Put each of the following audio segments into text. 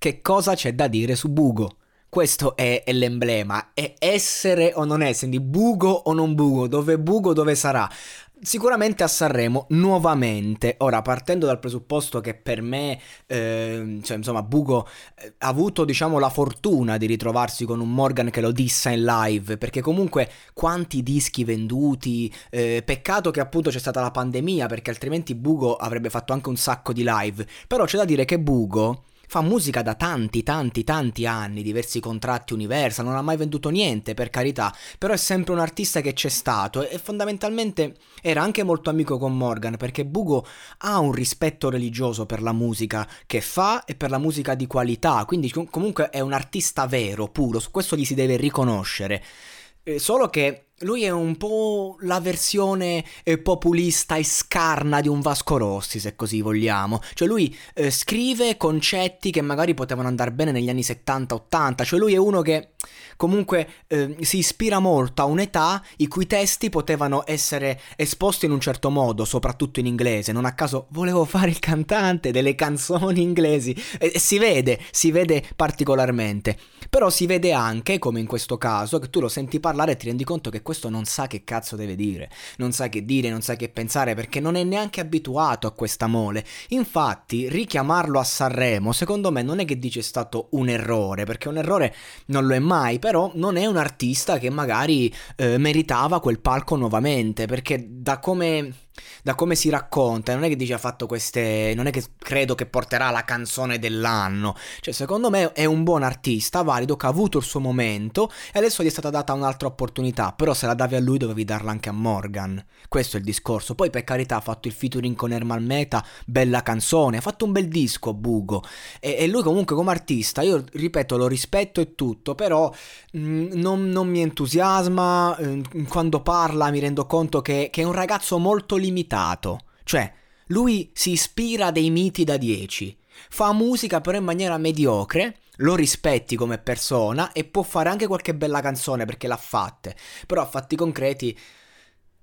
Che cosa c'è da dire su Bugo? Questo è, è, l'emblema, è essere o non essere, di bugo o non bugo, dove bugo, dove sarà. Sicuramente a Sanremo, nuovamente. Ora, partendo dal presupposto che per me, eh, cioè, insomma, Bugo eh, ha avuto, diciamo, la fortuna di ritrovarsi con un Morgan che lo dissa in live, perché comunque quanti dischi venduti, eh, peccato che appunto c'è stata la pandemia, perché altrimenti Bugo avrebbe fatto anche un sacco di live. Però c'è da dire che Bugo fa musica da tanti, tanti, tanti anni, diversi contratti Universal, non ha mai venduto niente, per carità, però è sempre un artista che c'è stato e fondamentalmente era anche molto amico con Morgan perché Bugo ha un rispetto religioso per la musica che fa e per la musica di qualità, quindi comunque è un artista vero, puro, su questo gli si deve riconoscere. Eh, solo che lui è un po' la versione eh, populista e scarna di un Vasco Rossi, se così vogliamo. Cioè lui eh, scrive concetti che magari potevano andare bene negli anni 70-80, cioè lui è uno che comunque eh, si ispira molto a un'età i cui testi potevano essere esposti in un certo modo, soprattutto in inglese. Non a caso volevo fare il cantante delle canzoni inglesi e si vede, si vede particolarmente. Però si vede anche, come in questo caso, che tu lo senti parlare e ti rendi conto che questo non sa che cazzo deve dire, non sa che dire, non sa che pensare perché non è neanche abituato a questa mole. Infatti, richiamarlo a Sanremo, secondo me, non è che dice è stato un errore, perché un errore non lo è mai, però non è un artista che magari eh, meritava quel palco nuovamente, perché da come da come si racconta, non è che dice ha fatto queste. Non è che credo che porterà la canzone dell'anno. Cioè, secondo me è un buon artista, valido, che ha avuto il suo momento e adesso gli è stata data un'altra opportunità. Però se la davi a lui dovevi darla anche a Morgan. Questo è il discorso. Poi, per carità, ha fatto il featuring con Ermal Meta, bella canzone, ha fatto un bel disco, Bugo. E, e lui, comunque, come artista, io ripeto, lo rispetto e tutto, però mh, mm, non, non, mi entusiasma. Mh, mm, quando parla mi rendo conto che, che è un ragazzo molto limitato limitato. Cioè, lui si ispira a dei miti da 10. Fa musica però in maniera mediocre, lo rispetti come persona e può fare anche qualche bella canzone perché l'ha fatte. Però a fatti concreti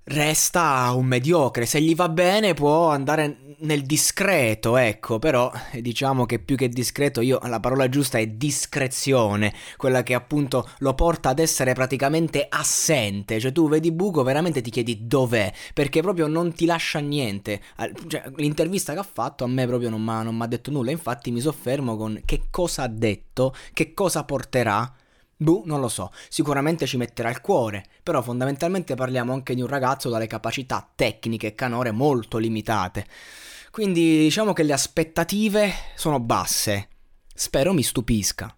resta un mediocre. Se gli va bene può andare nel discreto, ecco, però diciamo che più che discreto io la parola giusta è discrezione, quella che appunto lo porta ad essere praticamente assente, cioè tu vedi Buco veramente ti chiedi dov'è, perché proprio non ti lascia niente. Cioè, l'intervista che ha fatto a me proprio non mi ha detto nulla, infatti mi soffermo con che cosa ha detto, che cosa porterà Boh, non lo so, sicuramente ci metterà il cuore, però fondamentalmente parliamo anche di un ragazzo dalle capacità tecniche e canore molto limitate. Quindi diciamo che le aspettative sono basse. Spero mi stupisca.